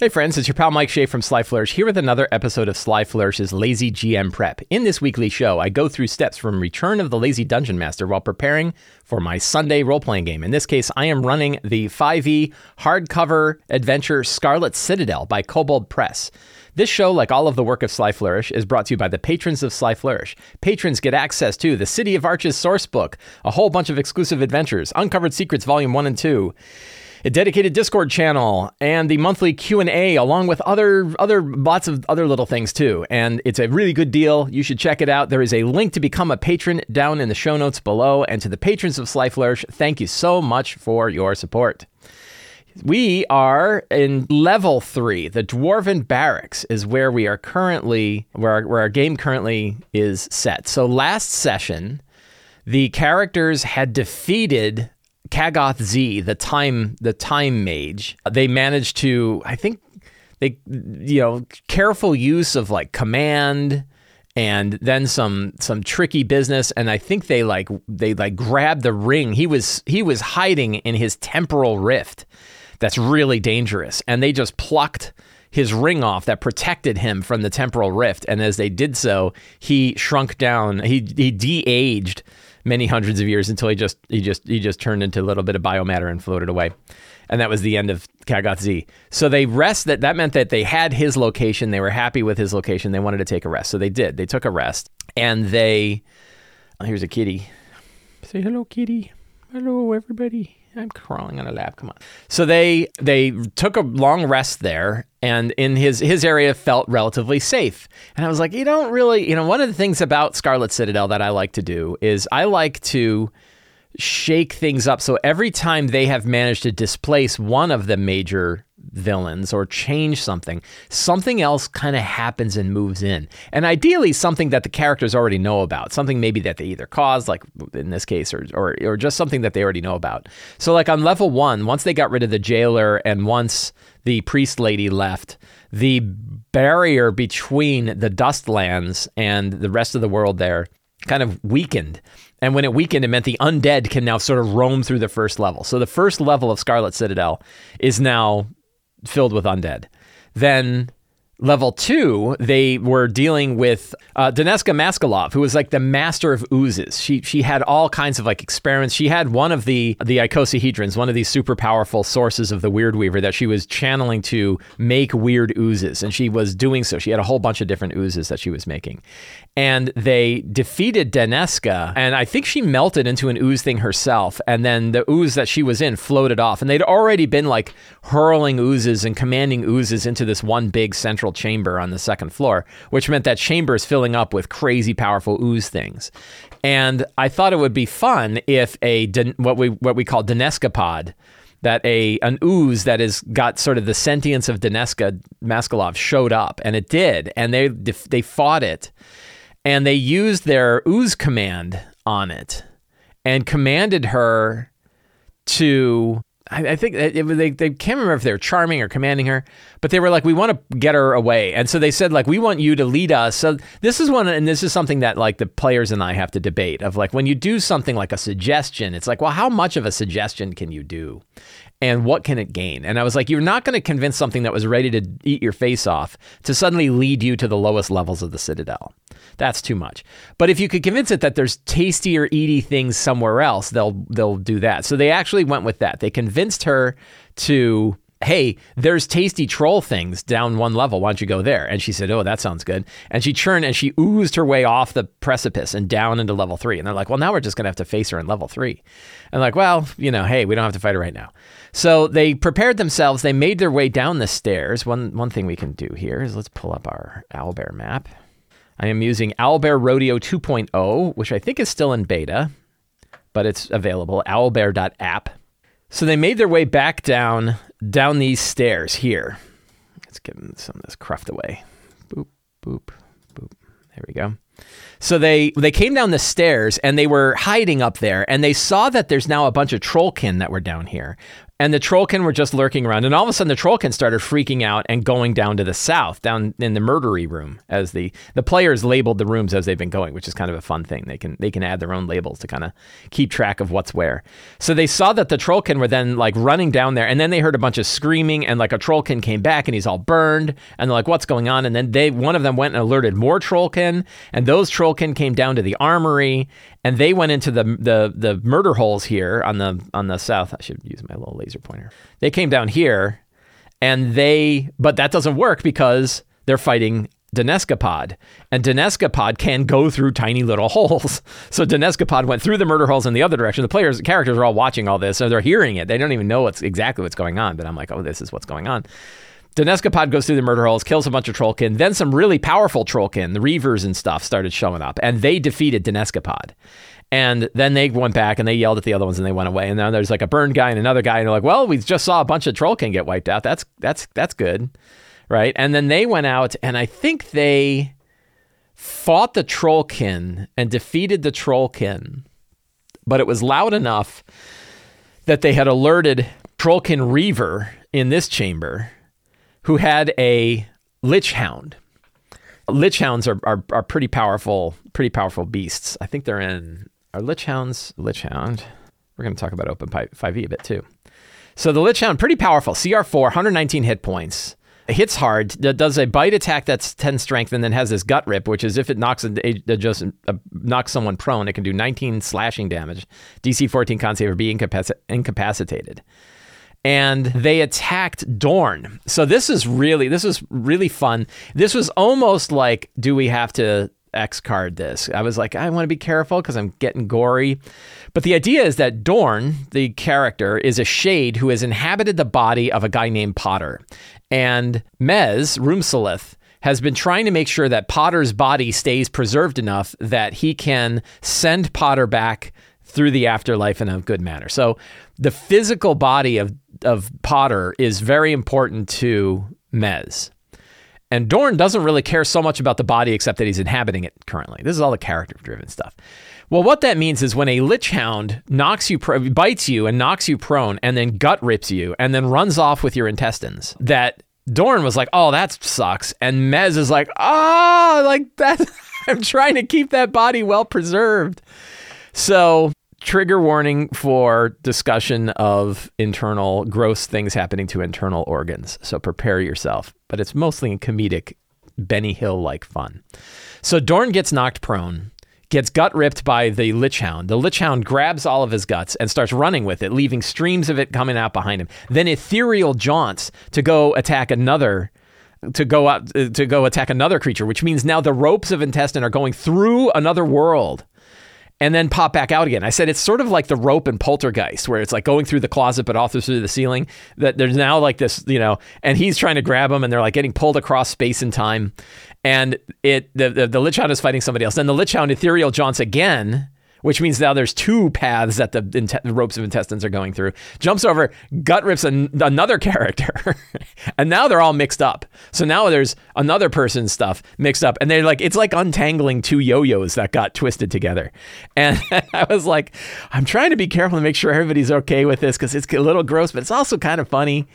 Hey friends, it's your pal Mike Shea from Sly Flourish here with another episode of Sly Flourish's Lazy GM Prep. In this weekly show, I go through steps from Return of the Lazy Dungeon Master while preparing for my Sunday role playing game. In this case, I am running the 5e hardcover adventure Scarlet Citadel by Kobold Press. This show, like all of the work of Sly Flourish, is brought to you by the patrons of Sly Flourish. Patrons get access to the City of Arches source book, a whole bunch of exclusive adventures, Uncovered Secrets Volume 1 and 2, a dedicated Discord channel, and the monthly Q&A along with other other lots of other little things too. And it's a really good deal. You should check it out. There is a link to become a patron down in the show notes below and to the patrons of Sly Flourish, thank you so much for your support. We are in level three. The Dwarven Barracks is where we are currently, where our, where our game currently is set. So last session, the characters had defeated Kagoth Z, the time the time mage, they managed to I think they you know careful use of like command and then some some tricky business and I think they like they like grabbed the ring. He was he was hiding in his temporal rift. That's really dangerous and they just plucked his ring off that protected him from the temporal rift and as they did so, he shrunk down. He he de-aged many hundreds of years until he just he just he just turned into a little bit of biomatter and floated away. And that was the end of Kagoth Z. So they rest that that meant that they had his location, they were happy with his location, they wanted to take a rest. So they did. They took a rest and they oh, here's a kitty. Say hello kitty. Hello everybody. I'm crawling on a lap. Come on. So they they took a long rest there, and in his his area felt relatively safe. And I was like, you don't really, you know, one of the things about Scarlet Citadel that I like to do is I like to shake things up. So every time they have managed to displace one of the major villains or change something, something else kind of happens and moves in. And ideally, something that the characters already know about, something maybe that they either caused, like in this case, or, or, or just something that they already know about. So, like on level one, once they got rid of the jailer and once the priest lady left, the barrier between the Dustlands and the rest of the world there kind of weakened. And when it weakened, it meant the undead can now sort of roam through the first level. So the first level of Scarlet Citadel is now filled with undead. Then level two, they were dealing with uh, Daneska Maskalov, who was like the master of oozes. She she had all kinds of like experiments. She had one of the the icosahedrons, one of these super powerful sources of the Weird Weaver that she was channeling to make weird oozes, and she was doing so. She had a whole bunch of different oozes that she was making, and they defeated Daneska, and I think she melted into an ooze thing herself, and then the ooze that she was in floated off, and they'd already been like hurling oozes and commanding oozes into this one big central chamber on the second floor, which meant that chamber is filling up with crazy powerful ooze things. And I thought it would be fun if a what we what we call Daneskapod, that a an ooze that has got sort of the sentience of Daneska Maskalov showed up, and it did, and they they fought it, and they used their ooze command on it, and commanded her to I, think they, they can't remember if they were charming or commanding her, but they were like, we want to get her away. And so they said, like, we want you to lead us. So this is one, and this is something that like the players and I have to debate of like, when you do something like a suggestion, it's like, well, how much of a suggestion can you do? And what can it gain? And I was like, you're not going to convince something that was ready to eat your face off to suddenly lead you to the lowest levels of the Citadel. That's too much. But if you could convince it that there's tastier, eaty things somewhere else, they'll they'll do that. So they actually went with that. They convinced her to hey, there's tasty troll things down one level. Why don't you go there? And she said, oh, that sounds good. And she churned and she oozed her way off the precipice and down into level three. And they're like, well, now we're just going to have to face her in level three. And like, well, you know, hey, we don't have to fight her right now. So they prepared themselves. They made their way down the stairs. One, one thing we can do here is let's pull up our owlbear map. I am using Owlbear Rodeo 2.0, which I think is still in beta, but it's available, owlbear.app. So they made their way back down down these stairs here. Let's get some of this cruft away. Boop, boop, boop. There we go. So they they came down the stairs and they were hiding up there and they saw that there's now a bunch of trollkin that were down here. And the Trollkin were just lurking around. And all of a sudden, the Trollkin started freaking out and going down to the south, down in the murdery room, as the the players labeled the rooms as they've been going, which is kind of a fun thing. They can they can add their own labels to kind of keep track of what's where. So they saw that the Trollkin were then like running down there, and then they heard a bunch of screaming, and like a Trollkin came back, and he's all burned, and they're like, "What's going on?" And then they one of them went and alerted more Trollkin, and those Trollkin came down to the armory, and they went into the the the murder holes here on the on the south. I should use my little laser pointer. They came down here, and they but that doesn't work because they're fighting Daneskapod, and Daneskapod can go through tiny little holes. So Daneskapod went through the murder holes in the other direction. The players, characters are all watching all this, so they're hearing it. They don't even know what's exactly what's going on. But I'm like, oh, this is what's going on. Daneskapod goes through the murder holes, kills a bunch of Trollkin. Then some really powerful Trollkin, the Reavers and stuff, started showing up, and they defeated Daneskapod. And then they went back and they yelled at the other ones and they went away. And now there's like a burned guy and another guy, and they're like, "Well, we just saw a bunch of Trollkin get wiped out. That's that's that's good, right?" And then they went out, and I think they fought the Trollkin and defeated the Trollkin, but it was loud enough that they had alerted Trollkin Reaver in this chamber who had a lich hound. Lich hounds are, are, are pretty powerful, pretty powerful beasts. I think they're in are lich hounds lich hound. We're going to talk about open 5e a bit too. So the lich hound pretty powerful. CR4, 119 hit points. It hits hard. Does a bite attack that's 10 strength, and then has this gut rip, which is if it knocks it just uh, knocks someone prone, it can do 19 slashing damage. DC 14 con save or be incapac- incapacitated and they attacked Dorn. So this is really this is really fun. This was almost like do we have to X card this? I was like I want to be careful cuz I'm getting gory. But the idea is that Dorn, the character, is a shade who has inhabited the body of a guy named Potter. And Mez, Rumsalith, has been trying to make sure that Potter's body stays preserved enough that he can send Potter back through the afterlife in a good manner. So the physical body of of Potter is very important to Mez. And Dorn doesn't really care so much about the body except that he's inhabiting it currently. This is all the character driven stuff. Well, what that means is when a lich hound knocks you, bites you, and knocks you prone, and then gut rips you, and then runs off with your intestines, that Dorn was like, "Oh, that sucks," and Mez is like, "Ah, oh, like that." I'm trying to keep that body well preserved. So trigger warning for discussion of internal gross things happening to internal organs. So prepare yourself. But it's mostly in comedic Benny Hill like fun. So Dorn gets knocked prone, gets gut ripped by the Lich Hound. The Lich Hound grabs all of his guts and starts running with it, leaving streams of it coming out behind him. Then Ethereal jaunts to go attack another to go out uh, to go attack another creature, which means now the ropes of intestine are going through another world and then pop back out again. I said it's sort of like the rope and poltergeist, where it's like going through the closet but also through the ceiling. That there's now like this, you know, and he's trying to grab him, and they're like getting pulled across space and time. And it the the, the Lich Hound is fighting somebody else. Then the Lich Hound ethereal jaunts again which means now there's two paths that the, the ropes of intestines are going through. Jumps over, gut rips an, another character, and now they're all mixed up. So now there's another person's stuff mixed up, and they're like, it's like untangling two yo-yos that got twisted together. And I was like, I'm trying to be careful to make sure everybody's okay with this because it's a little gross, but it's also kind of funny.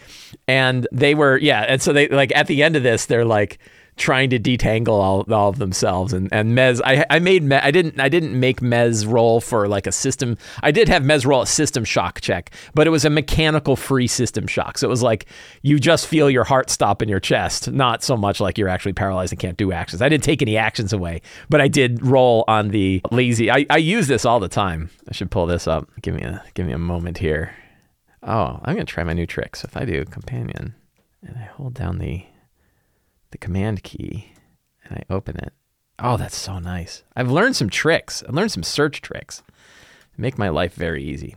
And they were, yeah, and so they like at the end of this, they're like trying to detangle all, all of themselves. And and Mez I I made Me, I didn't I didn't make Mez roll for like a system. I did have Mez roll a system shock check but it was a mechanical free system shock. So it was like you just feel your heart stop in your chest not so much like you're actually paralyzed and can't do actions. I didn't take any actions away but I did roll on the lazy I, I use this all the time. I should pull this up. Give me a give me a moment here. Oh I'm gonna try my new trick so if I do companion and I hold down the the command key and I open it. Oh, that's so nice. I've learned some tricks. I've learned some search tricks make my life very easy.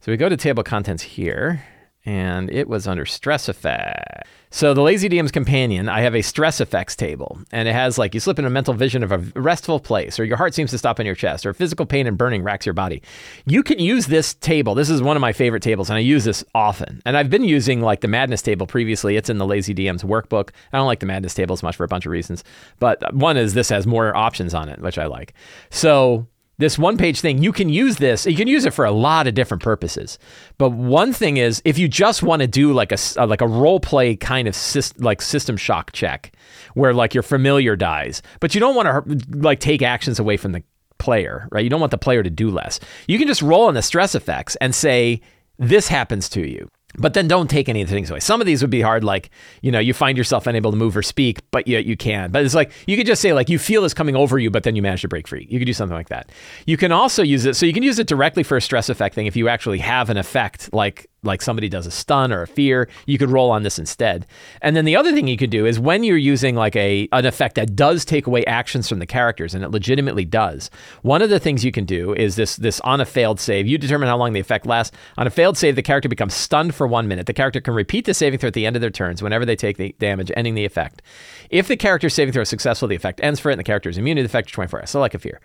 So we go to table contents here and it was under stress effect. So the Lazy DM's companion, I have a stress effects table, and it has like you slip in a mental vision of a restful place, or your heart seems to stop in your chest, or physical pain and burning racks your body. You can use this table. This is one of my favorite tables, and I use this often. And I've been using like the Madness table previously. It's in the Lazy DM's workbook. I don't like the Madness table as much for a bunch of reasons, but one is this has more options on it, which I like. So this one page thing, you can use this. You can use it for a lot of different purposes. But one thing is, if you just want to do like a uh, like a role play kind of syst- like system shock check, where like your familiar dies, but you don't want to like take actions away from the player, right? You don't want the player to do less. You can just roll on the stress effects and say this happens to you but then don't take any of the things away. Some of these would be hard, like, you know, you find yourself unable to move or speak, but yet you can. But it's like, you could just say, like, you feel this coming over you, but then you manage to break free. You could do something like that. You can also use it, so you can use it directly for a stress effect thing if you actually have an effect, like like somebody does a stun or a fear, you could roll on this instead. And then the other thing you could do is when you're using like a an effect that does take away actions from the characters, and it legitimately does. One of the things you can do is this this on a failed save. You determine how long the effect lasts. On a failed save, the character becomes stunned for one minute. The character can repeat the saving throw at the end of their turns whenever they take the damage, ending the effect. If the character's saving throw is successful, the effect ends for it, and the character is immune to the effect for 24 hours. So like a fear.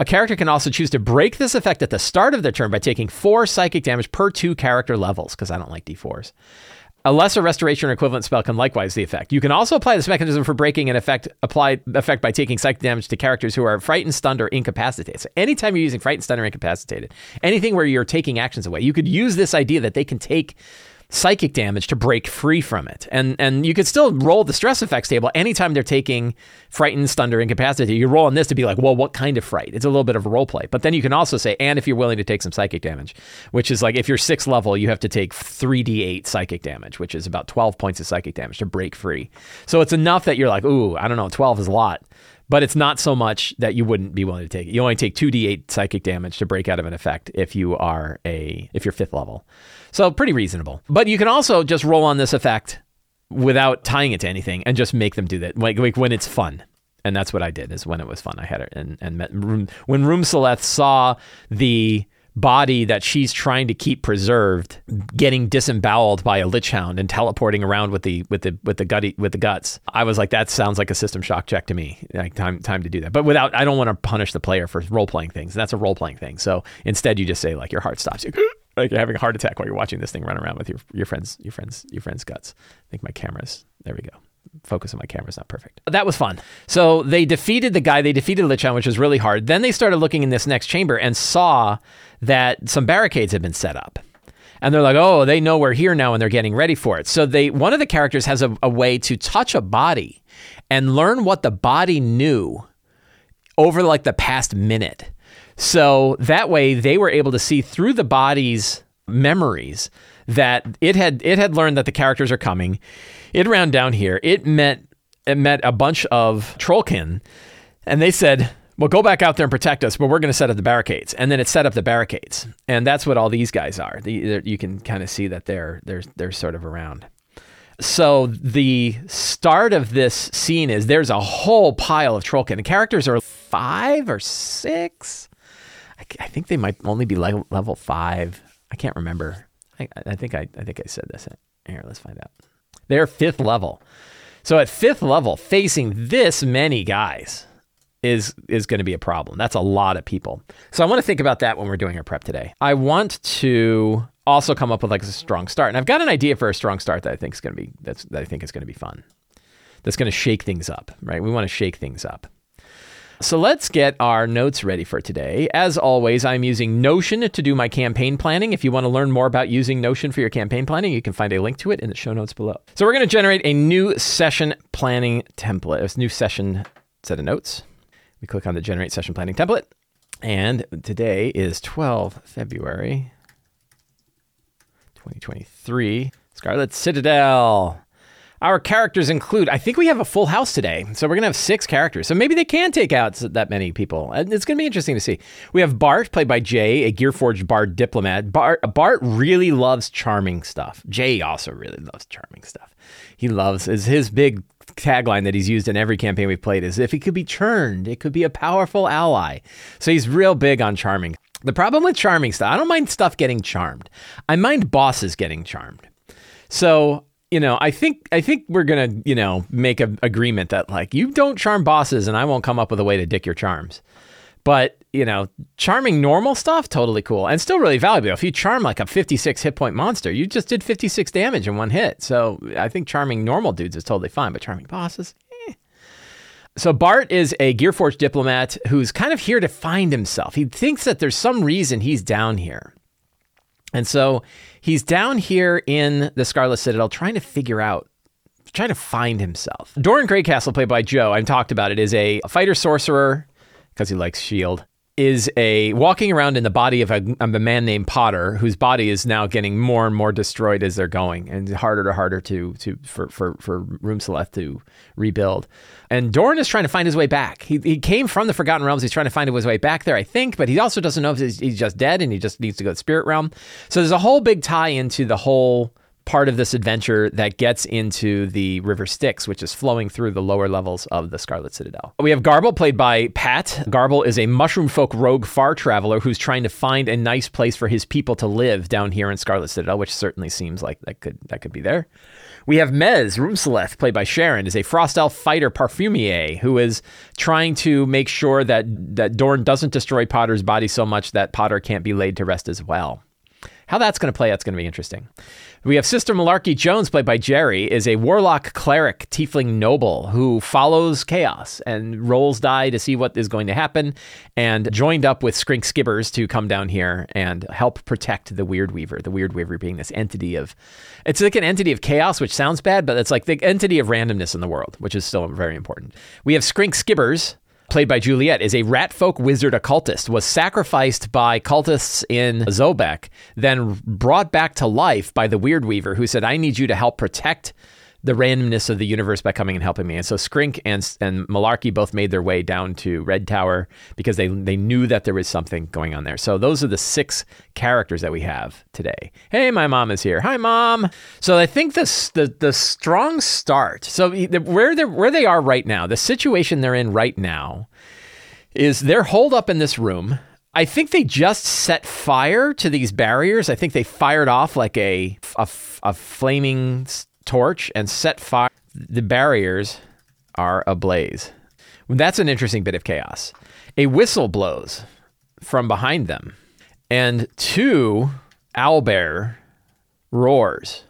A character can also choose to break this effect at the start of their turn by taking four psychic damage per two character levels, because I don't like d4s. A lesser restoration or equivalent spell can likewise the effect. You can also apply this mechanism for breaking an effect applied effect by taking psychic damage to characters who are frightened, stunned, or incapacitated. So anytime you're using frightened, stunned, or incapacitated, anything where you're taking actions away, you could use this idea that they can take psychic damage to break free from it. And and you could still roll the stress effects table anytime they're taking frightened, stunned, or incapacitated. You roll on this to be like, well, what kind of fright? It's a little bit of a role play. But then you can also say, and if you're willing to take some psychic damage, which is like if you're sixth level, you have to take 3d8 psychic damage, which is about 12 points of psychic damage to break free. So it's enough that you're like, ooh, I don't know, 12 is a lot but it's not so much that you wouldn't be willing to take it. You only take 2d8 psychic damage to break out of an effect if you are a if you're fifth level. So pretty reasonable. But you can also just roll on this effect without tying it to anything and just make them do that, like, like when it's fun. And that's what I did. Is when it was fun. I had it and and met when Roomseleth saw the body that she's trying to keep preserved getting disemboweled by a lich hound and teleporting around with the with the with the gutty with the guts i was like that sounds like a system shock check to me like time time to do that but without i don't want to punish the player for role playing things that's a role playing thing so instead you just say like your heart stops you like you're having a heart attack while you're watching this thing run around with your your friends your friends your friends guts. I think my cameras. There we go. Focus on my camera's not perfect. That was fun. So they defeated the guy. They defeated Lichon, which was really hard. Then they started looking in this next chamber and saw that some barricades had been set up. And they're like, oh, they know we're here now and they're getting ready for it. So they one of the characters has a, a way to touch a body and learn what the body knew over like the past minute. So that way they were able to see through the body's memories that it had it had learned that the characters are coming. It ran down here. It met it met a bunch of trollkin and they said, well, go back out there and protect us, but we're going to set up the barricades. And then it set up the barricades, and that's what all these guys are. The, you can kind of see that they're they're they're sort of around. So the start of this scene is there's a whole pile of trollkin. The characters are five or six. I, I think they might only be level, five. I can't remember. I, I think I, I think I said this. Here, let's find out. They're fifth level. So at fifth level, facing this many guys is is going to be a problem. That's a lot of people. So I want to think about that when we're doing our prep today. I want to also come up with like a strong start, and I've got an idea for a strong start that I think is going to be that's that I think is going to be fun. That's going to shake things up, right? We want to shake things up. So let's get our notes ready for today. As always, I'm using Notion to do my campaign planning. If you want to learn more about using Notion for your campaign planning, you can find a link to it in the show notes below. So we're going to generate a new session planning template, a new session set of notes. We click on the generate session planning template. And today is 12 February 2023. Scarlet Citadel. Our characters include, I think we have a full house today. So we're going to have six characters. So maybe they can take out that many people. It's going to be interesting to see. We have Bart, played by Jay, a Gearforged Bard diplomat. Bart, Bart really loves charming stuff. Jay also really loves charming stuff. He loves, is his big tagline that he's used in every campaign we've played is if he could be churned, it could be a powerful ally. So he's real big on charming. The problem with charming stuff, I don't mind stuff getting charmed. I mind bosses getting charmed. So you know, I think I think we're gonna, you know, make an agreement that like you don't charm bosses, and I won't come up with a way to dick your charms. But you know, charming normal stuff, totally cool, and still really valuable. If you charm like a 56 hit point monster, you just did 56 damage in one hit. So I think charming normal dudes is totally fine, but charming bosses, eh. So Bart is a Gearforge diplomat who's kind of here to find himself. He thinks that there's some reason he's down here. And so he's down here in the Scarlet Citadel trying to figure out trying to find himself. Doran Greycastle, played by Joe, I've talked about it, is a fighter sorcerer because he likes shield is a walking around in the body of a, of a, man named Potter, whose body is now getting more and more destroyed as they're going, and harder and harder to to for for for Room-Seleth to rebuild. And Doran is trying to find his way back. He, he came from the Forgotten Realms. He's trying to find his way back there, I think, but he also doesn't know if he's, he's just dead and he just needs to go to Spirit Realm. So there's a whole big tie into the whole part of this adventure that gets into the River Styx, which is flowing through the lower levels of the Scarlet Citadel. We have Garble, played by Pat. Garble is a mushroom folk rogue far traveler who's trying to find a nice place for his people to live down here in Scarlet Citadel, which certainly seems like that could that could be there. We have Mez Room-Seleth, played by Sharon, is a frost elf fighter parfumier who is trying to make sure that that Dorn doesn't destroy Potter's body so much that Potter can't be laid to rest as well. How that's going to play, that's going to be interesting. We have Sister Malarkey Jones, played by Jerry, is a warlock cleric, tiefling noble who follows chaos and rolls die to see what is going to happen, and joined up with Skrink Skibbers to come down here and help protect the Weird Weaver. The Weird Weaver being this entity of, it's like an entity of chaos, which sounds bad, but it's like the entity of randomness in the world, which is still very important. We have Skrink Skibbers, played by Juliet, is a rat folk wizard occultist, was sacrificed by cultists in Zobeck, then brought back to life by the Weird Weaver, who said, I need you to help protect the randomness of the universe by coming and helping me. And so Skrink and and Malarkey both made their way down to Red Tower because they they knew that there was something going on there. So those are the six characters that we have today. Hey, my mom is here. Hi, mom. So I think this the the strong start. So where they where they are right now, the situation they're in right now, is they're holed up in this room. I think they just set fire to these barriers. I think they fired off like a, a, a flaming torch and set fire. The barriers are ablaze. That's an interesting bit of chaos. A whistle blows from behind them, and two owlbear roars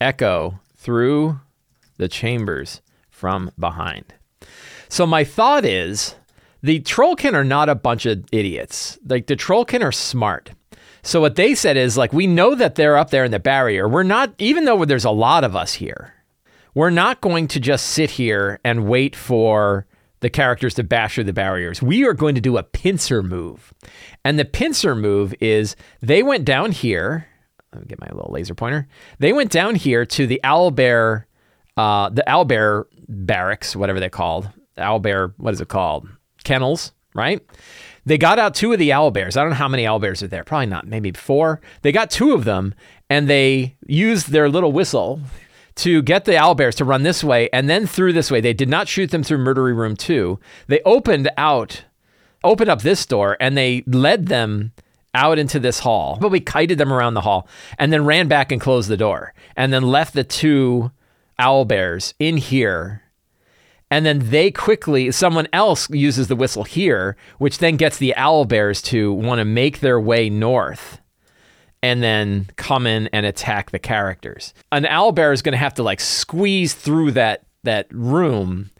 echo through the chambers from behind. So my thought is the Trollkin are not a bunch of idiots. Like the Trollkin are smart. So what they said is like we know that they're up there in the barrier. We're not even though there's a lot of us here. We're not going to just sit here and wait for the characters to bash through the barriers. We are going to do a pincer move. And the pincer move is they went down here. Let me get my little laser pointer. They went down here to the owlbear, uh, the owlbear barracks, whatever they're called. Owlbear, what is it called? Kennels, right? They got out two of the owl bears. I don't know how many owl bears are there. Probably not, maybe four. They got two of them and they used their little whistle to get the owl bears to run this way and then through this way. They did not shoot them through Murdery Room 2. They opened out, opened up this door and they led them out into this hall. But we kited them around the hall and then ran back and closed the door and then left the two owl bears in here and then they quickly someone else uses the whistle here which then gets the owl bears to want to make their way north and then come in and attack the characters. An owl bear is going to have to like squeeze through that that room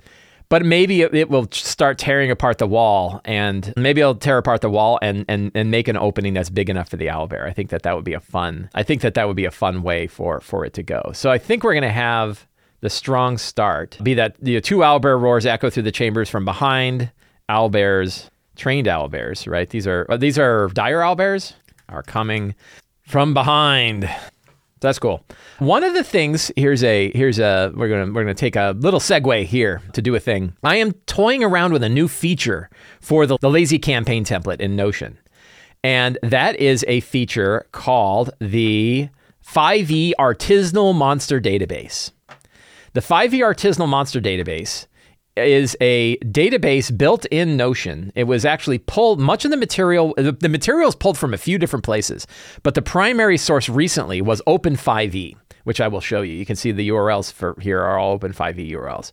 but maybe it, it, will start tearing apart the wall and maybe it'll tear apart the wall and, and, and make an opening that's big enough for the owl bear. I think that that would be a fun i think that that would be a fun way for for it to go. So i think we're going to have the strong start. Be that the two owlbear roars echo through the chambers from behind. Owlbears, trained owlbears, right? These are uh, these are dire owlbears are coming from behind. That's cool. One of the things here's a here's a we're gonna we're gonna take a little segue here to do a thing. I am toying around with a new feature for the, the lazy campaign template in Notion, and that is a feature called the 5e Artisanal Monster Database. The 5e Artisanal Monster Database is a database built in Notion. It was actually pulled, much of the material, the, the material is pulled from a few different places, but the primary source recently was Open5e, which I will show you. You can see the URLs for here are all Open5e URLs.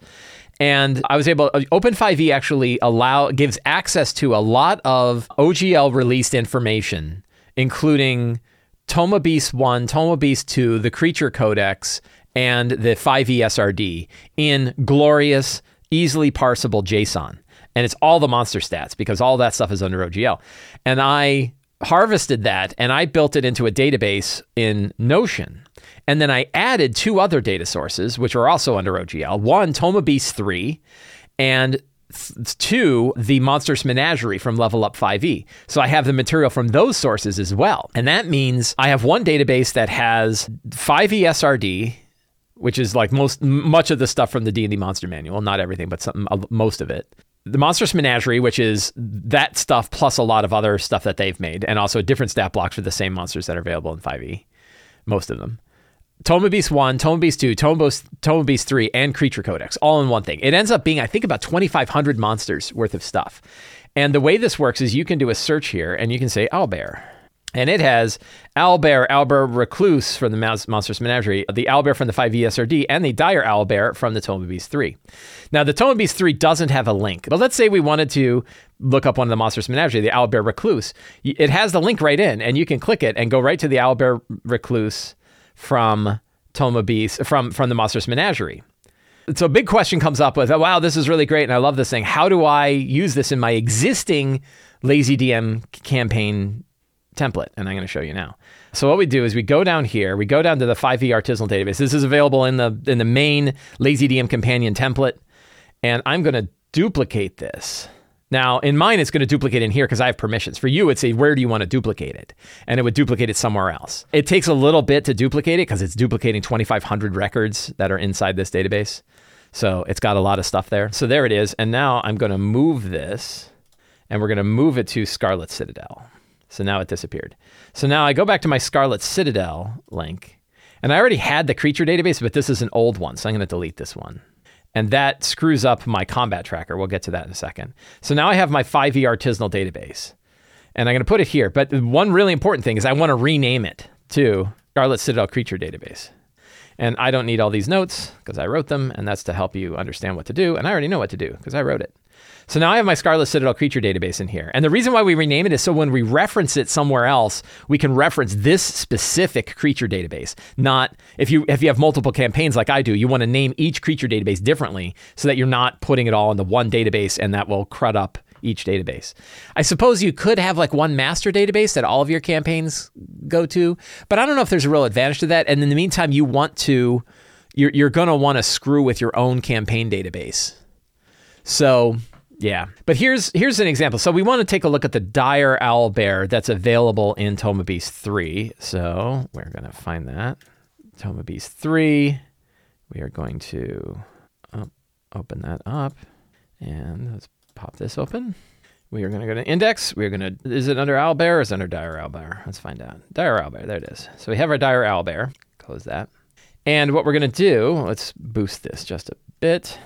And I was able, uh, Open5e actually allow gives access to a lot of OGL released information, including Tome of Beast 1, Tome of Beast 2, the Creature Codex, and the 5e SRD in glorious easily parsable JSON. And it's all the monster stats because all that stuff is under OGL. And I harvested that and I built it into a database in Notion. And then I added two other data sources, which are also under OGL. One, Tome of Beast 3, and th- two, the Monstrous Menagerie from Level Up 5e. So I have the material from those sources as well. And that means I have one database that has 5e SRD, which is like most much of the stuff from the D&D Monster Manual, not everything, but some, most of it the Monstrous Menagerie, which is that stuff plus a lot of other stuff that they've made, and also different stat blocks for the same monsters that are available in 5e, most of them. Tome of Beast 1, Tome of Beast 2, Tome of Beast, Tome of Beast 3, and Creature Codex, all in one thing. It ends up being, I think, about 2,500 monsters worth of stuff. And the way this works is you can do a search here and you can say Owlbear. And it has Owlbear, Owlbear Recluse from the Monstrous Menagerie, the Owlbear from the 5e SRD, and the Dire Owlbear from the Tome of Beast 3. Now, the Tome of Beast 3 doesn't have a link, but let's say we wanted to look up one of the Monstrous Menagerie, the Owlbear Recluse. It has the link right in, and you can click it and go right to the Owlbear Recluse from Tome of Beast, from, from the Monstrous Menagerie. So a big question comes up with, wow, this is really great, and I love this thing. How do I use this in my existing Lazy DM campaign template, and I'm going to show you now. So what we do is we go down here, we go down to the 5e artisanal database. This is available in the in the main LazyDM companion template, and I'm going to duplicate this. Now, in mine, it's going to duplicate in here because I have permissions. For you, it's say, where do you want to duplicate it? And it would duplicate it somewhere else. It takes a little bit to duplicate it because it's duplicating 2,500 records that are inside this database. So it's got a lot of stuff there. So there it is. And now I'm going to move this and we're going to move it to Scarlet Citadel. So now it disappeared. So now I go back to my Scarlet Citadel link, and I already had the creature database, but this is an old one, so I'm going to delete this one. And that screws up my combat tracker. We'll get to that in a second. So now I have my 5e artisanal database, and I'm going to put it here. But one really important thing is I want to rename it to Scarlet Citadel Creature Database. And I don't need all these notes because I wrote them, and that's to help you understand what to do. And I already know what to do because I wrote it. So now I have my Scarlet Citadel creature database in here. And the reason why we rename it is so when we reference it somewhere else, we can reference this specific creature database. Not if you if you have multiple campaigns like I do, you want to name each creature database differently so that you're not putting it all in the one database and that will crud up each database. I suppose you could have like one master database that all of your campaigns go to, but I don't know if there's a real advantage to that. And in the meantime, you want to you're you're going to want to screw with your own campaign database. So yeah, but here's here's an example. So we want to take a look at the dire owl bear that's available in Tome of Beast 3. So we're going to find that. Tome of Beast 3. We are going to open that up and let's pop this open. We are going to go to index. We're going to, is it under owl bear or is it under dire owl bear? Let's find out. Dire owl bear, there it is. So we have our dire owl bear. Close that. And what we're going to do, let's boost this just a bit.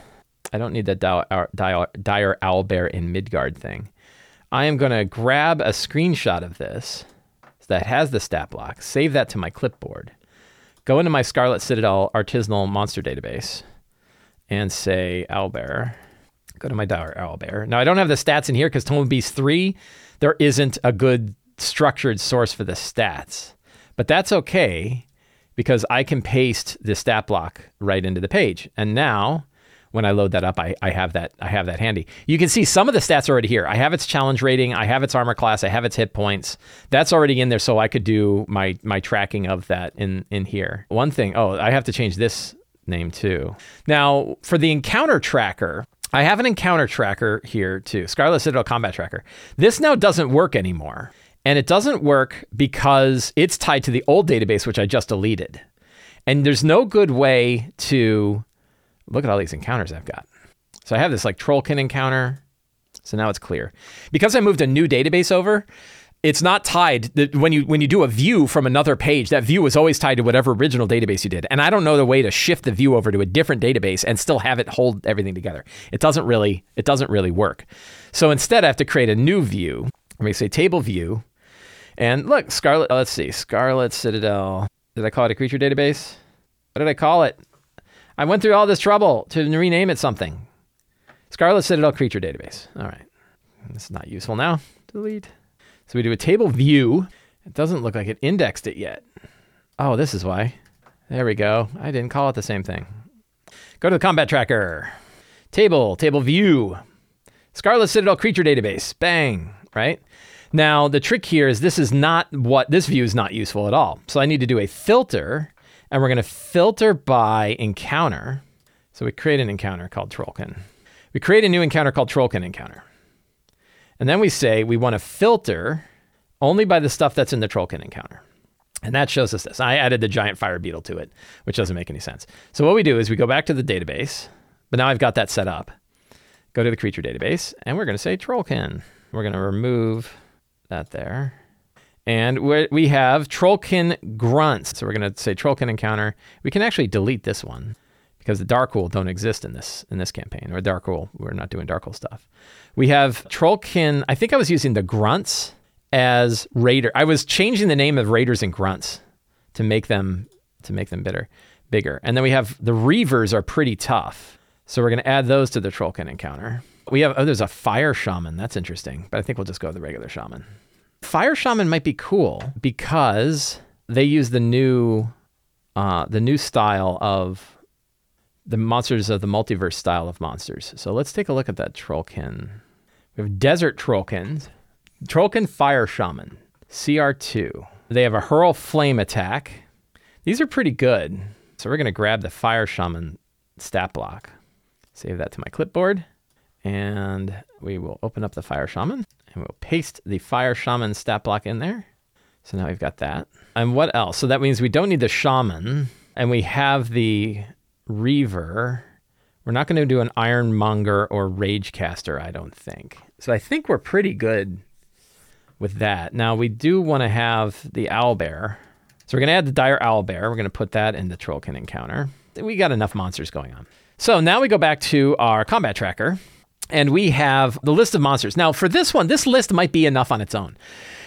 I don't need that dire, dire owlbear in Midgard thing. I am going to grab a screenshot of this that has the stat block, save that to my clipboard, go into my Scarlet Citadel artisanal monster database, and say owlbear. Go to my dire owlbear. Now I don't have the stats in here because Tome of Beast 3, there isn't a good structured source for the stats. But that's okay because I can paste the stat block right into the page. And now when I load that up, I, I have that I have that handy. You can see some of the stats already here. I have its challenge rating, I have its armor class, I have its hit points. That's already in there, so I could do my my tracking of that in in here. One thing, oh, I have to change this name too. Now for the encounter tracker. I have an encounter tracker here too, Scarlet Citadel Combat Tracker. This now doesn't work anymore. And it doesn't work because it's tied to the old database, which I just deleted. And there's no good way to look at all these encounters I've got. So I have this like Trollkin encounter. So now it's clear. Because I moved a new database over, it's not tied when you when you do a view from another page that view is always tied to whatever original database you did. And i don't know the way to shift the view over to a different database and still have it hold everything together. It doesn't really it doesn't really work. So instead i have to create a new view. Let me say table view. And look scarlet let's see scarlet citadel. Did i call it a creature database? What did i call it I went through all this trouble to rename it something. Scarlet Citadel Creature Database. All right. This is not useful now. Delete. So we do a table view. It doesn't look like it indexed it yet. Oh, this is why. There we go. I didn't call it the same thing. Go to the combat tracker. Table, table view. Scarlet Citadel creature database. Bang, right? Now, the trick here is this is not what this view is not useful at all. So I need to do a filter, and we're going to filter by encounter. So we create an encounter called Trollkin. We create a new encounter called Trollkin encounter. And then we say we want to filter only by the stuff that's in the Trollkin encounter. And that shows us this. I added the giant fire beetle to it, which doesn't make any sense. So what we do is we go back to the database, but now I've got that set up. Go to the creature database, and we're going to say Trollkin. We're going to remove that there. And we have Trollkin grunts. So we're going to say Trollkin encounter. We can actually delete this one because the Darakhul don't exist in this in this campaign. Or Darakhul, we're not doing Darakhul stuff. We have Trollkin. I think I was using the grunts as raider. I was changing the name of raiders and grunts to make them to make them bitter, bigger. And then we have the reavers are pretty tough. So we're going to add those to the Trollkin encounter. We have oh, there's a fire shaman. That's interesting, but I think we'll just go with the regular shaman. Fire shaman might be cool because they use the new uh, the new style of the monsters of the multiverse style of monsters. So let's take a look at that Trollkin. We have Desert Trollkins, Trollkin Fire Shaman, CR2. They have a Hurl Flame attack. These are pretty good. So we're going to grab the Fire Shaman stat block, save that to my clipboard, and we will open up the Fire Shaman and we'll paste the Fire Shaman stat block in there. So now we've got that. And what else? So that means we don't need the Shaman, and we have the Reaver. We're not going to do an Ironmonger or Ragecaster, I don't think. So I think we're pretty good with that. Now we do want to have the owl bear. So we're going to add the dire owl bear. We're going to put that in the trollkin encounter. We got enough monsters going on. So now we go back to our combat tracker and we have the list of monsters. Now for this one, this list might be enough on its own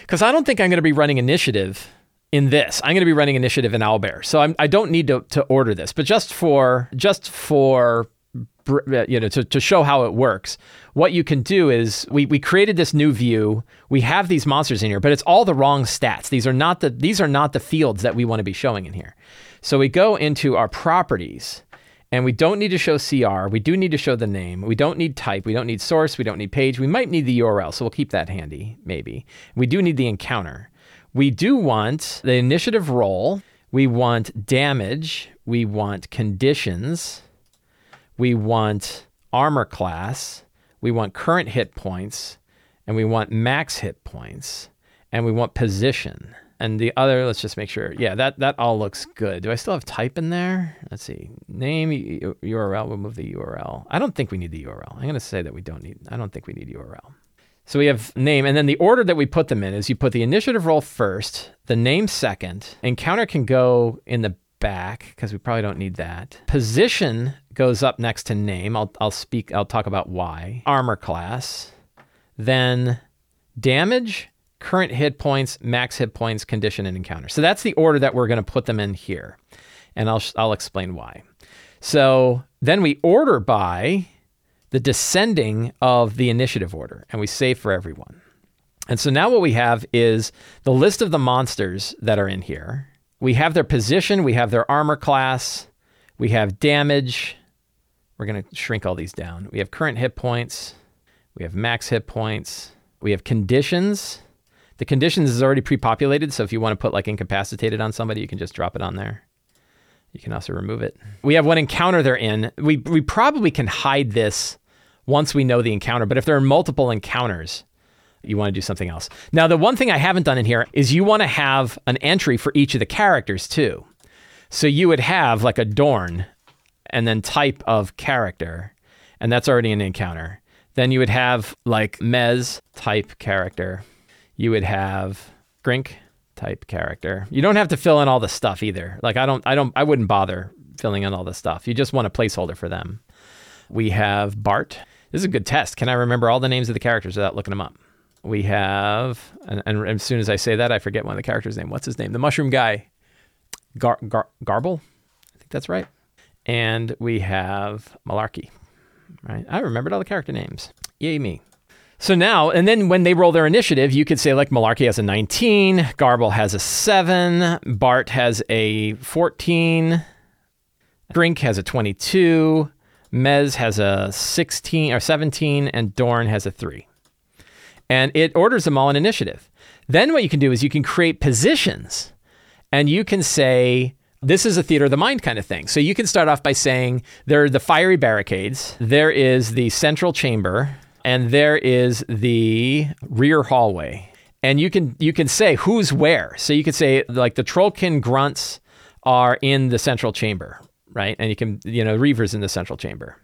because I don't think I'm going to be running initiative in this. I'm going to be running initiative in Owlbear. So I'm, I do not need to, to order this, but just for just for uh, you know to, to show how it works what you can do is we, we created this new view we have these monsters in here but it's all the wrong stats these are not the these are not the fields that we want to be showing in here so we go into our properties and we don't need to show cr we do need to show the name. We don't need type. We don't need source. We don't need page. We might need the url so we'll keep that handy maybe. We do need the encounter. We do want the initiative roll we want damage. We want conditions. We want armor class, we want current hit points, and we want max hit points, and we want position. And the other, let's just make sure. Yeah, that, that all looks good. Do I still have type in there? Let's see. Name, URL, we'll move the URL. I don't think we need the URL. I'm going to say that we don't need, I don't think we need URL. So we have name, and then the order that we put them in is you put the initiative roll first, the name second. Encounter can go in the back because we probably don't need that. Position goes up next to name. I'll, I'll speak, I'll talk about why. Armor class. Then damage, current hit points, max hit points, condition, and encounter. So that's the order that we're going to put them in here. And I'll, I'll explain why. So then we order by the descending of the initiative order, and we save for everyone. And so now what we have is the list of the monsters that are in here. We have their position, we have their armor class, we have damage, we're going to shrink all these down. We have current hit points. We have max hit points. We have conditions. The conditions is already pre-populated, so if you want to put like incapacitated on somebody, you can just drop it on there. You can also remove it. We have what encounter they're in. We we probably can hide this once we know the encounter, but if there are multiple encounters, you want to do something else. Now, the one thing I haven't done in here is you want to have an entry for each of the characters too. So you would have like a Dorn and then type of character, and that's already an encounter. Then you would have like Mez type character. You would have Skrink type character. You don't have to fill in all the stuff either. Like I don't I don't I wouldn't bother filling in all the stuff. You just want a placeholder for them. We have Bart. This is a good test. Can I remember all the names of the characters without looking them up? We have, and, and as soon as I say that, I forget one of the characters' name. What's his name? The mushroom guy. Gar, Gar, Garble? I think that's right and we have Malarkey. Right? I remembered all the character names. Yay me. So now, and then when they roll their initiative, you could say like Malarkey has a 19, Garble has a 7, Bart has a 14, Skrink has a 22, Mez has a 16 or 17, and Dorn has a 3. And it orders them all in initiative. Then what you can do is you can create positions and you can say, this is a theater of the mind kind of thing. So you can start off by saying there are the fiery barricades, there is the central chamber, and there is the rear hallway. And you can you can say who's where. So you could say like the Trollkin grunts are in the central chamber, right? And you can you know Reavers in the central chamber.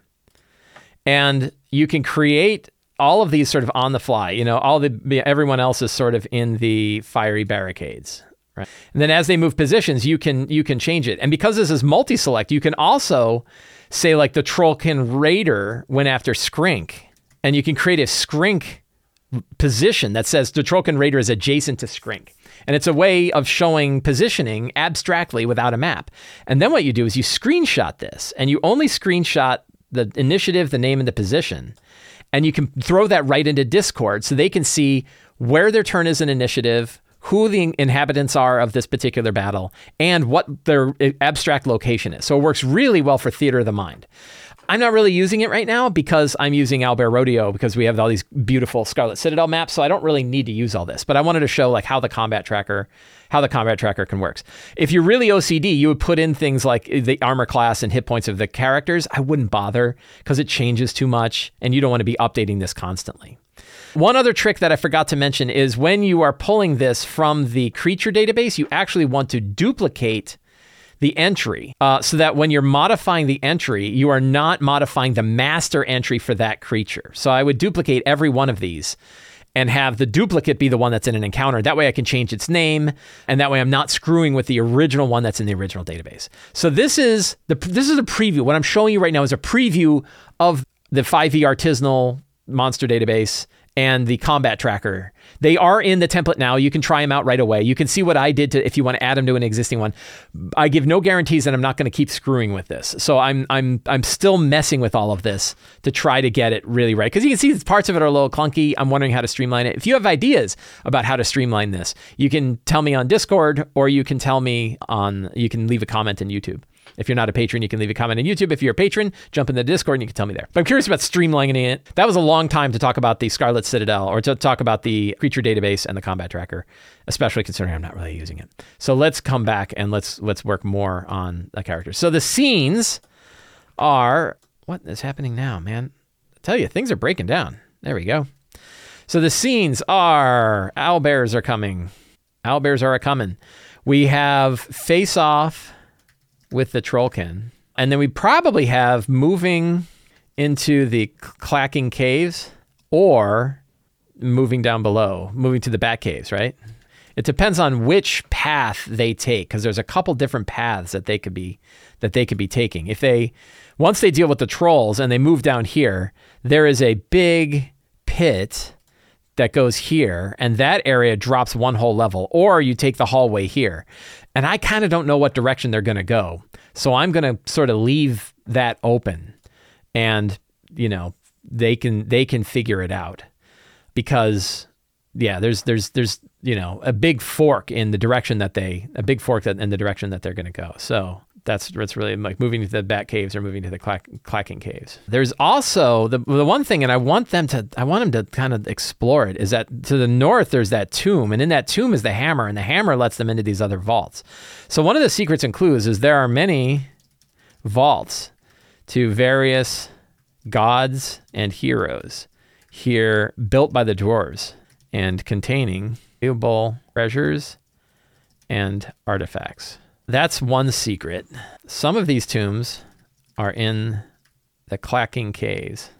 And you can create all of these sort of on the fly. You know, all the everyone else is sort of in the fiery barricades. Right. And then as they move positions, you can you can change it. And because this is multi-select, you can also say like the Trollkin Raider went after Skrink, and you can create a Skrink position that says the Trollkin Raider is adjacent to Skrink. And it's a way of showing positioning abstractly without a map. And then what you do is you screenshot this, and you only screenshot the initiative, the name, and the position and you can throw that right into Discord so they can see where their turn is in initiative, who the inhabitants are of this particular battle, and what their eh, abstract location is. So it works really well for theater of the mind. I'm not really using it right now because I'm using Owlbear Rodeo because we have all these beautiful Scarlet Citadel maps, so I don't really need to use all this. But I wanted to show like how the combat tracker how the combat tracker can work. If you're really OCD, you would put in things like the armor class and hit points of the characters. I wouldn't bother because it changes too much and you don't want to be updating this constantly. One other trick that I forgot to mention is when you are pulling this from the creature database, you actually want to duplicate the entry uh, so that when you're modifying the entry, you are not modifying the master entry for that creature. So I would duplicate every one of these and have the duplicate be the one that's in an encounter. That way I can change its name and that way I'm not screwing with the original one that's in the original database. So this is the this is a preview. What I'm showing you right now is a preview of the 5e artisanal monster database and the combat tracker. They are in the template now. You can try them out right away. You can see what I did to if you want to add them to an existing one. I give no guarantees that I'm not going to keep screwing with this. So I'm I'm I'm still messing with all of this to try to get it really right. Because you can see parts of it are a little clunky. I'm wondering how to streamline it. If you have ideas about how to streamline this, you can tell me on Discord or you can tell me on you can leave a comment in YouTube. If you're not a patron, you can leave a comment on YouTube. If you're a patron, jump in the Discord and you can tell me there. But I'm curious about streamlining it. That was a long time to talk about the Scarlet Citadel or to talk about the creature database and the combat tracker, especially considering I'm not really using it. So let's come back and let's let's work more on the characters. So the scenes are what is happening now, man? I tell you, things are breaking down. There we go. So the scenes are owl bears are coming. Owl bears are a coming. We have face off with the Trollkin. And then we probably have moving into the clacking caves or moving down below, moving to the bat caves, right? It depends on which path they take because there's a couple different paths that they could be that they could be taking. If they once they deal with the trolls and they move down here, there is a big pit that goes here and that area drops one whole level or you take the hallway here. And I kind of don't know what direction they're going to go. So I'm going to sort of leave that open and, you know, they can they can figure it out because yeah, there's there's there's you know a big fork in the direction that they a big fork that in the direction that they're going to go. So that's that's really like moving to the bat caves or moving to the clack, clacking caves. There's also the the one thing, and I want them to I want them to kind of explore it. Is that to the north there's that tomb, and in that tomb is the hammer, and the hammer lets them into these other vaults. So one of the secrets and clues is there are many vaults to various gods and heroes here built by the dwarves and containing valuable treasures and artifacts. That's one secret. Some of these tombs are in the Clacking Caves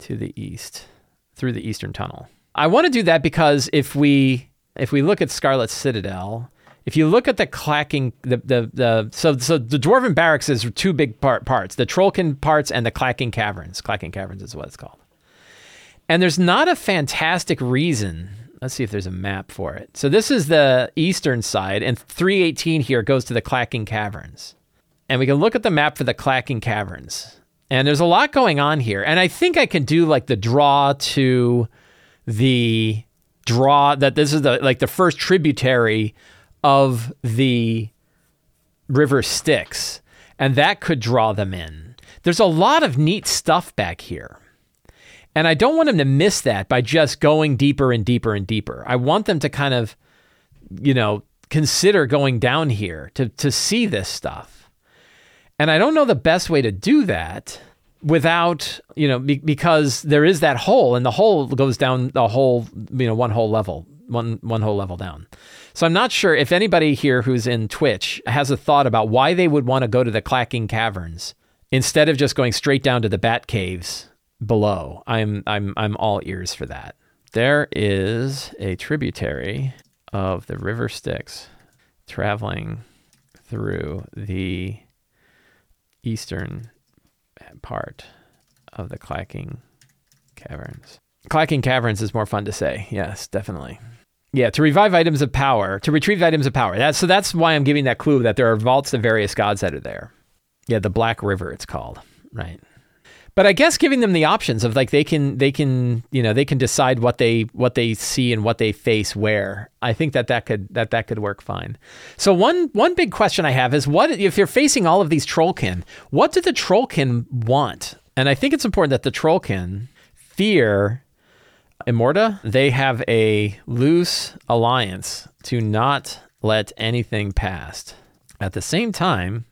to the east, through the eastern tunnel. I want to do that because if we if we look at Scarlet Citadel, if you look at the clacking the the, the so so the dwarven barracks is two big part, parts the trollkin parts and the clacking caverns clacking caverns is what it's called and there's not a fantastic reason Let's see if there's a map for it. So this is the eastern side, and 318 here goes to the Clacking Caverns. And we can look at the map for the Clacking Caverns. And there's a lot going on here. And I think I can do like the draw to the draw that this is the like the first tributary of the river Styx. And that could draw them in. there's a lot of neat stuff back here. And I don't want them to miss that by just going deeper and deeper and deeper. I want them to kind of, you know, consider going down here to, to see this stuff. And I don't know the best way to do that without, you know, be, because there is that hole and the hole goes down the whole, you know, one whole level, one, one whole level down. So I'm not sure if anybody here who's in Twitch has a thought about why they would want to go to the Clacking Caverns instead of just going straight down to the Bat Caves below. I'm I'm I'm all ears for that. There is a tributary of the River Styx traveling through the eastern part of the Clacking Caverns. Clacking Caverns is more fun to say. Yes, definitely. Yeah, to revive items of power, to retrieve items of power. That's so that's why I'm giving that clue that there are vaults of various gods that are there. Yeah, the Black River it's called. Right. But I guess giving them the options of like they can they can you know they can decide what they what they see and what they face where. I think that that could that that could work fine. So one one big question I have is what if you're facing all of these trollkin, what do the trollkin want? And I think it's important that the trollkin fear Immorta, they have a loose alliance to not let anything past. At the same time,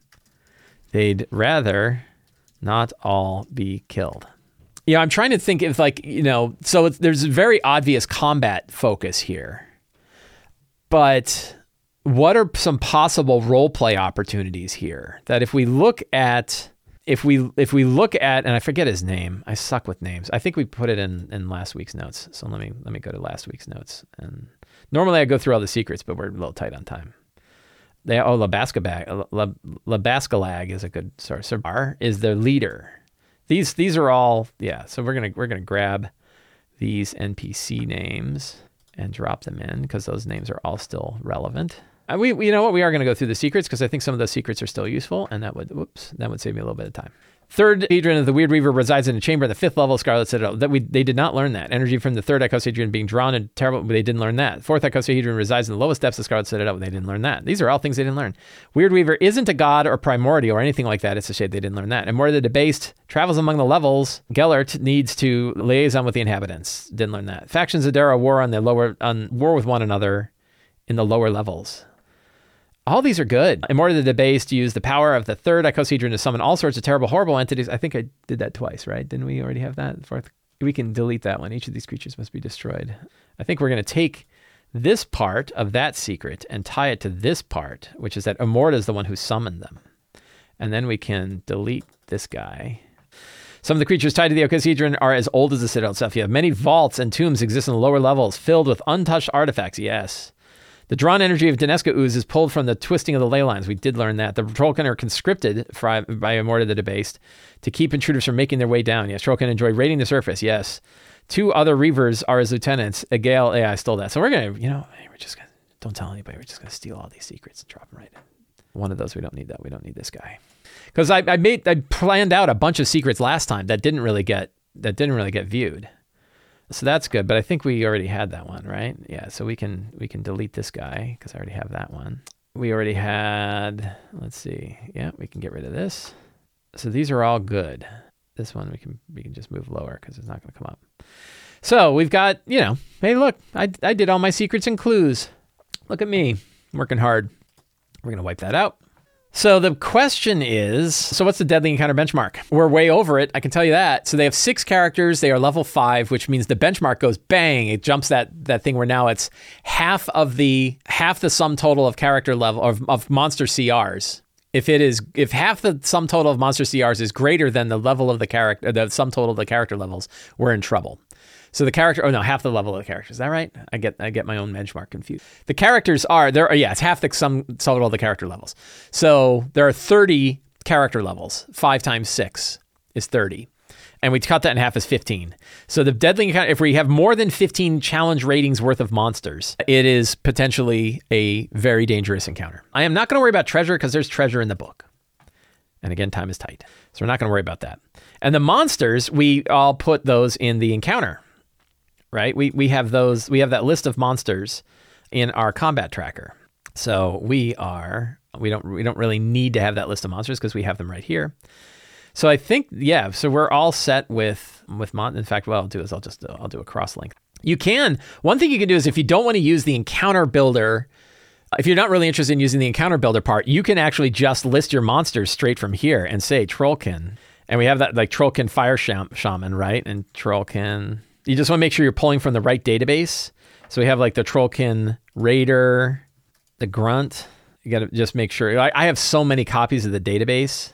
they'd rather not all be killed. Yeah, I'm trying to think if, like, you know, so there's a very obvious combat focus here. But what are some possible role play opportunities here? That if we look at if we if we look at and I forget his name, I suck with names. I think we put it in in last week's notes. So let me let me go to last week's notes. And normally I go through all the secrets, but we're a little tight on time. They oh Labascalag La, Labascalag is a good source. Bar is their leader. These these are all yeah. So we're gonna we're gonna grab these NPC names and drop them in because those names are all still relevant. Uh, we, we, you know what? We are going to go through the secrets because I think some of those secrets are still useful, and that would, whoops, that would save me a little bit of time. Third Hadron of the Weird Weaver resides in a chamber at the fifth level of Scarlet Citadel. That we they did not learn that energy from the third icosahedron being drawn and terrible. They didn't learn that. Fourth icosahedron resides in the lowest depths of Scarlet Citadel. They didn't learn that. These are all things they didn't learn. Weird Weaver isn't a god or primordial or anything like that. It's a shade they didn't learn that. Immorta the debased travels among the levels. Gellert needs to liaison with the inhabitants. Didn't learn that. Factions of Dara war on the lower on war with one another in the lower levels. All these are good. In to debase, to use the power of the third icosahedron to summon all sorts of terrible, horrible entities. I think I did that twice, right? Didn't we already have that? Fourth, we can delete that one. Each of these creatures must be destroyed. I think we're going to take this part of that secret and tie it to this part, which is that Immorta is the one who summoned them. And then we can delete this guy. Some of the creatures tied to the icosahedron are as old as the citadel itself. You have many vaults and tombs exist in the lower levels, filled with untouched artifacts. Yes. The drawn energy of Daneska ooze is pulled from the twisting of the ley lines. We did learn that. The Trollkin are conscripted by Immorta the Debased to keep intruders from making their way down. Yes, Trollkin enjoy raiding the surface. Yes. Two other Reavers are his lieutenants. A Gale, yeah, I stole that. So we're going to, you know, we're just going to, don't tell anybody. We're just going to steal all these secrets and drop them right in. One of those, we don't need that. We don't need this guy. Because I, I made, I planned out a bunch of secrets last time that didn't really get, that didn't really get viewed. So that's good, but I think we already had that one, right? Yeah, so we can we can delete this guy because I already have that one. We already had, let's see. Yeah, we can get rid of this. So these are all good. This one we can we can just move lower because it's not going to come up. So we've got, you know, hey, look, I, I did all my secrets and clues. Look at me, working hard. We're going to wipe that out. So the question is so what's the deadly encounter benchmark? We're way over it, I can tell you that. So they have six characters, they are level five, which means the benchmark goes bang, it jumps that that thing where now it's half of the half the sum total of character level of, of monster CRs. If it is if half the sum total of monster CRs is greater than the level of the character the sum total of the character levels, we're in trouble. So the character, oh no, half the level of the character. Is that right? I get I get my own benchmark confused. The characters are there. Yeah, it's half the sum total all the character levels. So there are thirty character levels. Five times six is thirty, and we cut that in half as fifteen. So the deadly encounter, if we have more than fifteen challenge ratings worth of monsters, it is potentially a very dangerous encounter. I am not going to worry about treasure because there's treasure in the book. And again, time is tight. So we're not going to worry about that. And the monsters, we all put those in the encounter right? We we have those we have that list of monsters in our combat tracker. So we are we don't we don't really need to have that list of monsters because we have them right here. So I think yeah. So we're all set with with Mon. In fact, what I'll do is I'll just I'll do a cross link. You can one thing you can do is if you don't want to use the encounter builder. If you're not really interested in using the encounter builder part, you can actually just list your monsters straight from here and say Trollkin. And we have that like Trollkin Fire Shaman, right? And Trollkin. You just want to make sure you're pulling from the right database. So we have like the Trollkin Raider, the Grunt. You got to just make sure. I, I have so many copies of the database.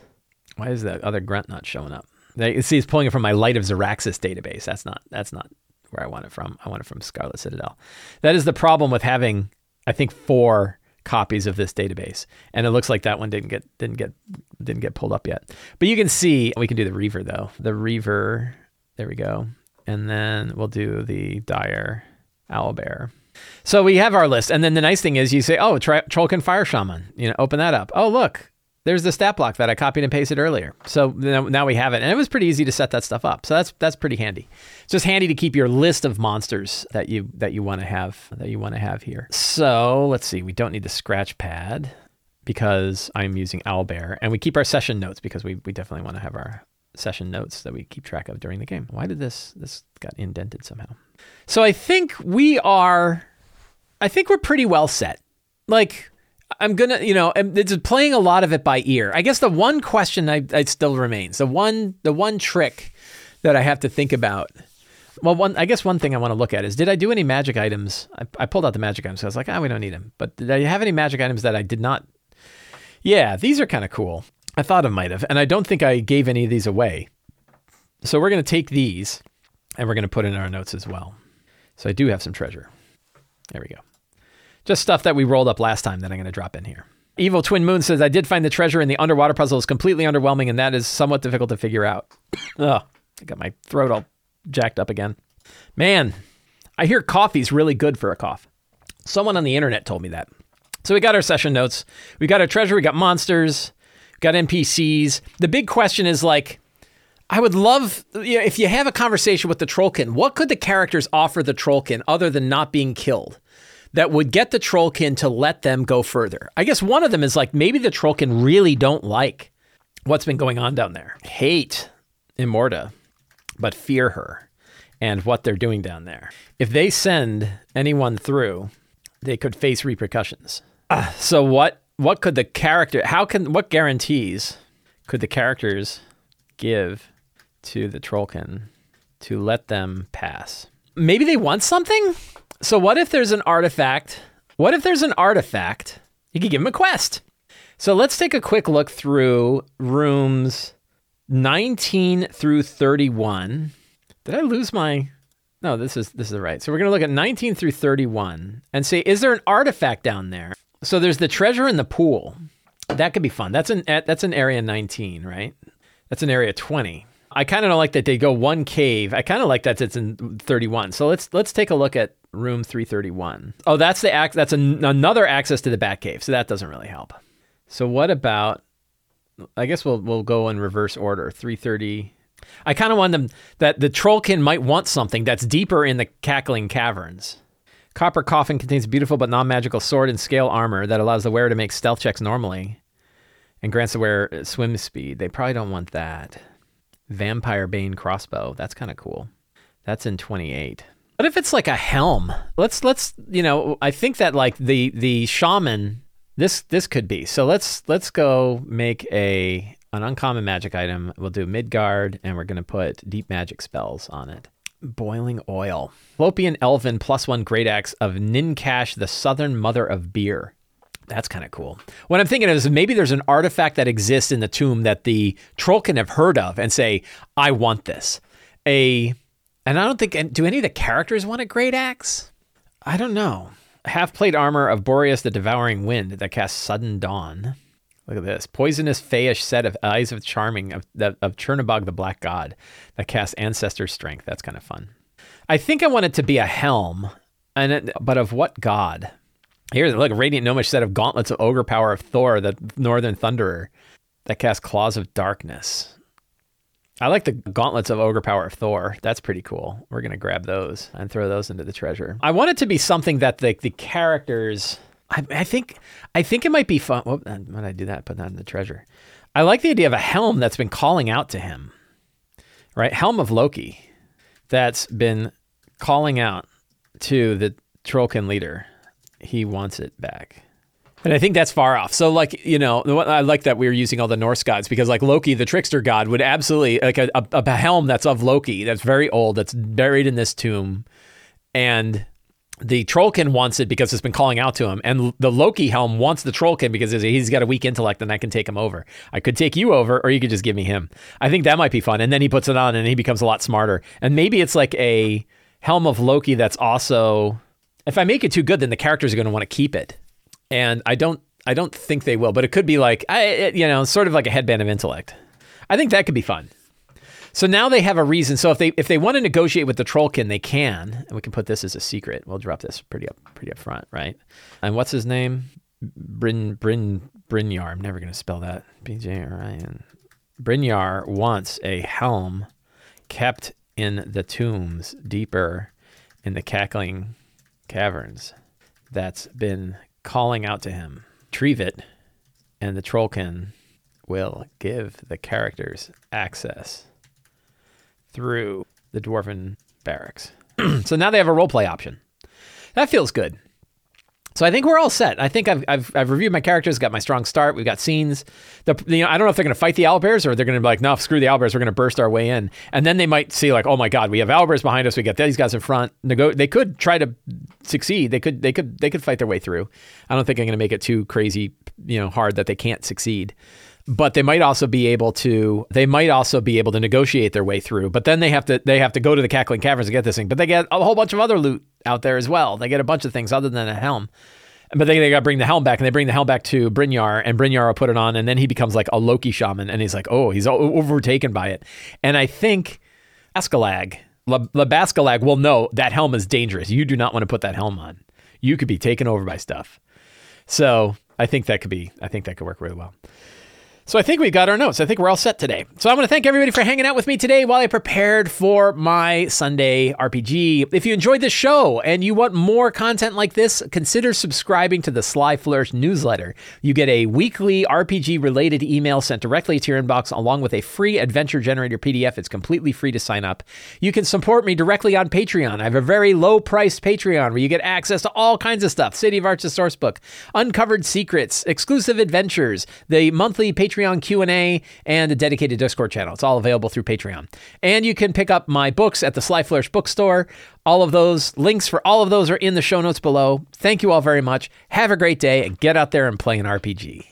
Why is that other Grunt not showing up? See, it's pulling it from my Light of Xaryxis database. That's not. That's not where I want it from. I want it from Scarlet Citadel. That is the problem with having, I think, four copies of this database, and it looks like that one didn't get didn't get didn't get pulled up yet. But you can see we can do the Reaver though. The Reaver. There we go. And then we'll do the Dire Owlbear. So we have our list, and then the nice thing is you say, "Oh, Tro- Trollkin Fire Shaman." You know, open that up. Oh, look, there's the stat block that I copied and pasted earlier. So now we have it, and it was pretty easy to set that stuff up. So that's that's pretty handy. It's just handy to keep your list of monsters that you that you want to have that you want to have here. So let's see. We don't need the scratch pad because I'm using Owlbear, and we keep our session notes because we we definitely want to have our session notes that we keep track of during the game. Why did this this got indented somehow? So I think we are I think we're pretty well set. Like I'm gonna, you know, it's playing a lot of it by ear. I guess the one question I, I still remains the one the one trick that I have to think about. Well, one I guess one thing I want to look at is did I do any magic items? I, I pulled out the magic items. So I was like, ah, oh, we don't need them. But did I have any magic items that I did not? Yeah, these are kind of cool. I thought I might have, and I don't think I gave any of these away. So we're going to take these and we're going to put in our notes as well. So I do have some treasure. There we go. Just stuff that we rolled up last time that I'm going to drop in here. Evil Twin Moon says, I did find the treasure in the underwater puzzle is completely underwhelming, and that is somewhat difficult to figure out. Ugh, I got my throat all jacked up again. Man, I hear coffee's really good for a cough. Someone on the internet told me that. So we got our session notes. We got our treasure. We got monsters got NPCs. The big question is like, I would love you know, if you have a conversation with the Trollkin, what could the characters offer the Trollkin other than not being killed that would get the Trollkin to let them go further? I guess one of them is like maybe the Trollkin really don't like what's been going on down there, hate Immorta, but fear her and what they're doing down there. If they send anyone through, they could face repercussions. Uh, so what what could the character how can what guarantees could the characters give to the trollkin to let them pass? Maybe they want something? So what if there's an artifact what if there's an artifact? You could give them a quest. So let's take a quick look through rooms 19 through 31 did i lose my no this is this is right. So we're going to look at 19 through 31 and say is there an artifact down there so there's the treasure in the pool. That could be fun. That's an that's an area 19, right? That's an area 20. I kind of don't like that they go one cave. I kind of like that it's in 31. So let's let's take a look at room 331. Oh, that's the act. That's an, another access to the Bat Cave. So that doesn't really help. So what about? I guess we'll we'll go in reverse order. 330. I kind of want them that the Trollkin might want something that's deeper in the cackling caverns. Copper Coffin contains beautiful but non magical sword and scale armor that allows the wearer to make stealth checks normally and grants the wearer swim speed. They probably don't want that. Vampire Bane crossbow. That's kind of cool. That's in 28. What if it's like a helm? Let's let's you know, I think that like the the shaman this this could be. So let's let's go make a an uncommon magic item. We'll do Midgard and we're going to put deep magic spells on it. Boiling oil. Lopian Elven plus one great axe of Ninkash, the southern mother of beer. That's kind of cool. What I'm thinking is maybe there's an artifact that exists in the tomb that the troll can have heard of and say, I want this. A, and I don't think, do any of the characters want a great axe? I don't know. Half plate armor of Boreas the Devouring Wind that casts Sudden Dawn. Look at this. Poisonous Fayish set of Eyes of Charming of, of Chernobog the Black God that casts Ancestor Strength. That's kind of fun. I think I want it to be a helm, and it, but of what god? Here's look, Radiant Gnomish set of Gauntlets of Ogre Power of Thor, the Northern Thunderer, that casts Claws of Darkness. I like the Gauntlets of Ogre Power of Thor. That's pretty cool. We're gonna grab those and throw those into the treasure. I want it to be something that the the characters I, I think I think it might be fun. Why did I do that? Put that in the treasure. I like the idea of a helm that's been calling out to him, right? Helm of Loki that's been calling out to the Trollkin leader. He wants it back. And I think that's far off. So, like, you know, I like that we are using all the Norse gods because, like, Loki, the trickster god, would absolutely, like, a, a, a helm that's of Loki, that's very old, that's buried in this tomb. And the Trollkin wants it because it's been calling out to him, and the Loki helm wants the Trollkin because he's got a weak intellect and I can take him over. I could take you over, or you could just give me him. I think that might be fun. And then he puts it on and he becomes a lot smarter. And maybe it's like a helm of Loki that's also. If I make it too good, then the characters are going to want to keep it, and I don't. I don't think they will, but it could be like I, you know, sort of like a headband of intellect. I think that could be fun. So now they have a reason. So if they if they want to negotiate with the Trollkin, they can, and we can put this as a secret. We'll drop this pretty up pretty up front, right? And what's his name? Bryn Bryn Brynjar. I'm never going to spell that. B J R I N. Brynjar wants a helm kept in the tombs deeper in the cackling caverns that's been calling out to him. Retrieve it, and the Trollkin will give the characters access through the dwarven barracks. so now they have a roleplay option. That feels good. So I think we're all set. I think I've, I've, I've reviewed my characters, got my strong start. We've got scenes. The, you know, I don't know if they're going to fight the owlbears or they're going to be like, no, screw the owlbears. We're going to burst our way in. And then they might see like, oh my God, we have owlbears behind us. We got these guys in front. Nego- they could try to succeed. They could, they could, they could fight their way through. I don't think I'm going to make it too crazy, you know, hard that they can't succeed but they might also be able to they might also be able to negotiate their way through. But then they have to they have to go to the cackling caverns to get this thing. But they get a whole bunch of other loot out there as well. They get a bunch of things other than a helm. But they, they got to bring the helm back and they bring the helm back to Brynjar and Brynjar will put it on and then he becomes like a Loki shaman and he's like oh he's overtaken by it. And I think Askalag Labaskalag will know that helm is dangerous. You do not want to put that helm on. You could be taken over by stuff. So I think that could be I think that could work really well so I think we got our notes. I think we're all set today. So I want to thank everybody for hanging out with me today while I prepared for my Sunday RPG. If you enjoyed this show and you want more content like this, consider subscribing to the Sly Flourish newsletter. You get a weekly RPG related email sent directly to your inbox along with a free adventure generator PDF. It's completely free to sign up. You can support me directly on Patreon. I have a very low priced Patreon where you get access to all kinds of stuff. City of Arches sourcebook, uncovered secrets, exclusive adventures, the monthly Patreon Patreon Q&A, and a dedicated Discord channel. It's all available through Patreon. And you can pick up my books at the Sly Flourish bookstore. All of those links for all of those are in the show notes below. Thank you all very much. Have a great day and get out there and play an RPG.